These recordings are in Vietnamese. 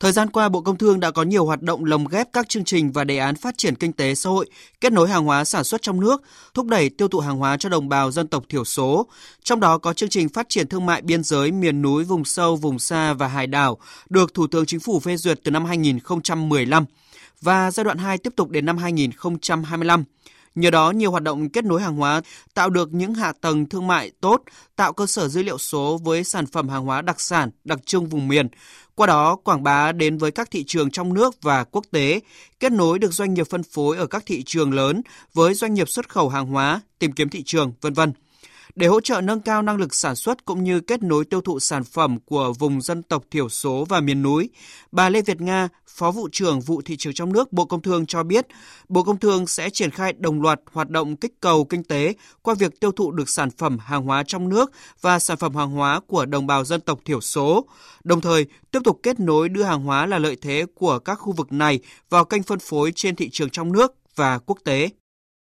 Thời gian qua, Bộ Công Thương đã có nhiều hoạt động lồng ghép các chương trình và đề án phát triển kinh tế xã hội, kết nối hàng hóa sản xuất trong nước, thúc đẩy tiêu thụ hàng hóa cho đồng bào dân tộc thiểu số. Trong đó có chương trình phát triển thương mại biên giới miền núi, vùng sâu, vùng xa và hải đảo, được Thủ tướng Chính phủ phê duyệt từ năm 2015 và giai đoạn 2 tiếp tục đến năm 2025. Nhờ đó, nhiều hoạt động kết nối hàng hóa tạo được những hạ tầng thương mại tốt, tạo cơ sở dữ liệu số với sản phẩm hàng hóa đặc sản, đặc trưng vùng miền. Qua đó, quảng bá đến với các thị trường trong nước và quốc tế, kết nối được doanh nghiệp phân phối ở các thị trường lớn với doanh nghiệp xuất khẩu hàng hóa, tìm kiếm thị trường, vân vân. Để hỗ trợ nâng cao năng lực sản xuất cũng như kết nối tiêu thụ sản phẩm của vùng dân tộc thiểu số và miền núi, bà Lê Việt Nga, Phó vụ trưởng vụ thị trường trong nước Bộ Công Thương cho biết, Bộ Công Thương sẽ triển khai đồng loạt hoạt động kích cầu kinh tế qua việc tiêu thụ được sản phẩm hàng hóa trong nước và sản phẩm hàng hóa của đồng bào dân tộc thiểu số, đồng thời tiếp tục kết nối đưa hàng hóa là lợi thế của các khu vực này vào kênh phân phối trên thị trường trong nước và quốc tế.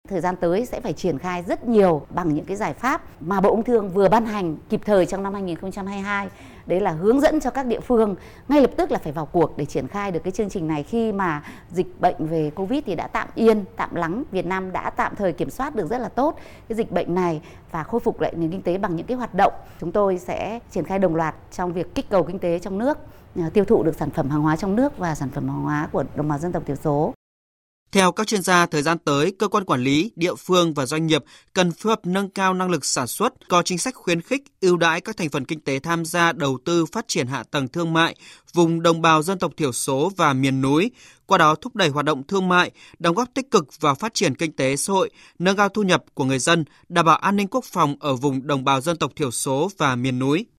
Thời gian tới sẽ phải triển khai rất nhiều bằng những cái giải pháp mà Bộ Công Thương vừa ban hành kịp thời trong năm 2022. Đấy là hướng dẫn cho các địa phương ngay lập tức là phải vào cuộc để triển khai được cái chương trình này khi mà dịch bệnh về Covid thì đã tạm yên, tạm lắng. Việt Nam đã tạm thời kiểm soát được rất là tốt cái dịch bệnh này và khôi phục lại nền kinh tế bằng những cái hoạt động. Chúng tôi sẽ triển khai đồng loạt trong việc kích cầu kinh tế trong nước, à, tiêu thụ được sản phẩm hàng hóa trong nước và sản phẩm hàng hóa của đồng bào dân tộc thiểu số. Theo các chuyên gia, thời gian tới, cơ quan quản lý, địa phương và doanh nghiệp cần phối hợp nâng cao năng lực sản xuất, có chính sách khuyến khích, ưu đãi các thành phần kinh tế tham gia đầu tư phát triển hạ tầng thương mại vùng đồng bào dân tộc thiểu số và miền núi, qua đó thúc đẩy hoạt động thương mại, đóng góp tích cực vào phát triển kinh tế xã hội, nâng cao thu nhập của người dân, đảm bảo an ninh quốc phòng ở vùng đồng bào dân tộc thiểu số và miền núi.